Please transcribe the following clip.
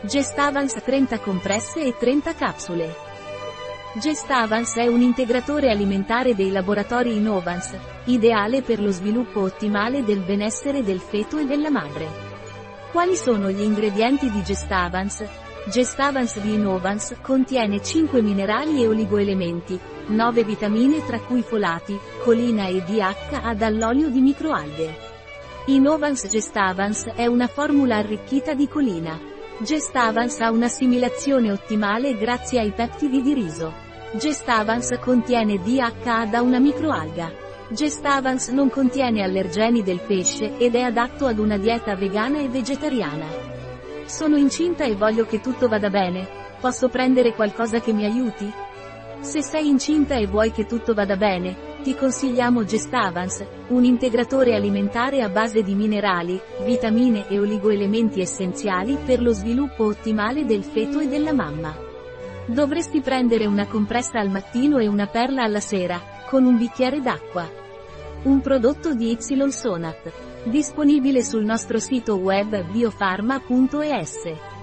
Gestavans 30 compresse e 30 capsule. Gestavans è un integratore alimentare dei laboratori Innovans, ideale per lo sviluppo ottimale del benessere del feto e della madre. Quali sono gli ingredienti di Gestavans? Gestavans di Innovans contiene 5 minerali e oligoelementi, 9 vitamine tra cui folati, colina e DHA dall'olio di microalghe. Innovans Gestavans è una formula arricchita di colina. Gestavans ha un'assimilazione ottimale grazie ai peptidi di riso. Gestavans contiene DHA da una microalga. Gestavans non contiene allergeni del pesce ed è adatto ad una dieta vegana e vegetariana. Sono incinta e voglio che tutto vada bene. Posso prendere qualcosa che mi aiuti? Se sei incinta e vuoi che tutto vada bene, ti consigliamo Gestavans, un integratore alimentare a base di minerali, vitamine e oligoelementi essenziali per lo sviluppo ottimale del feto e della mamma. Dovresti prendere una compressa al mattino e una perla alla sera, con un bicchiere d'acqua. Un prodotto di Y Sonat. Disponibile sul nostro sito web biofarma.es.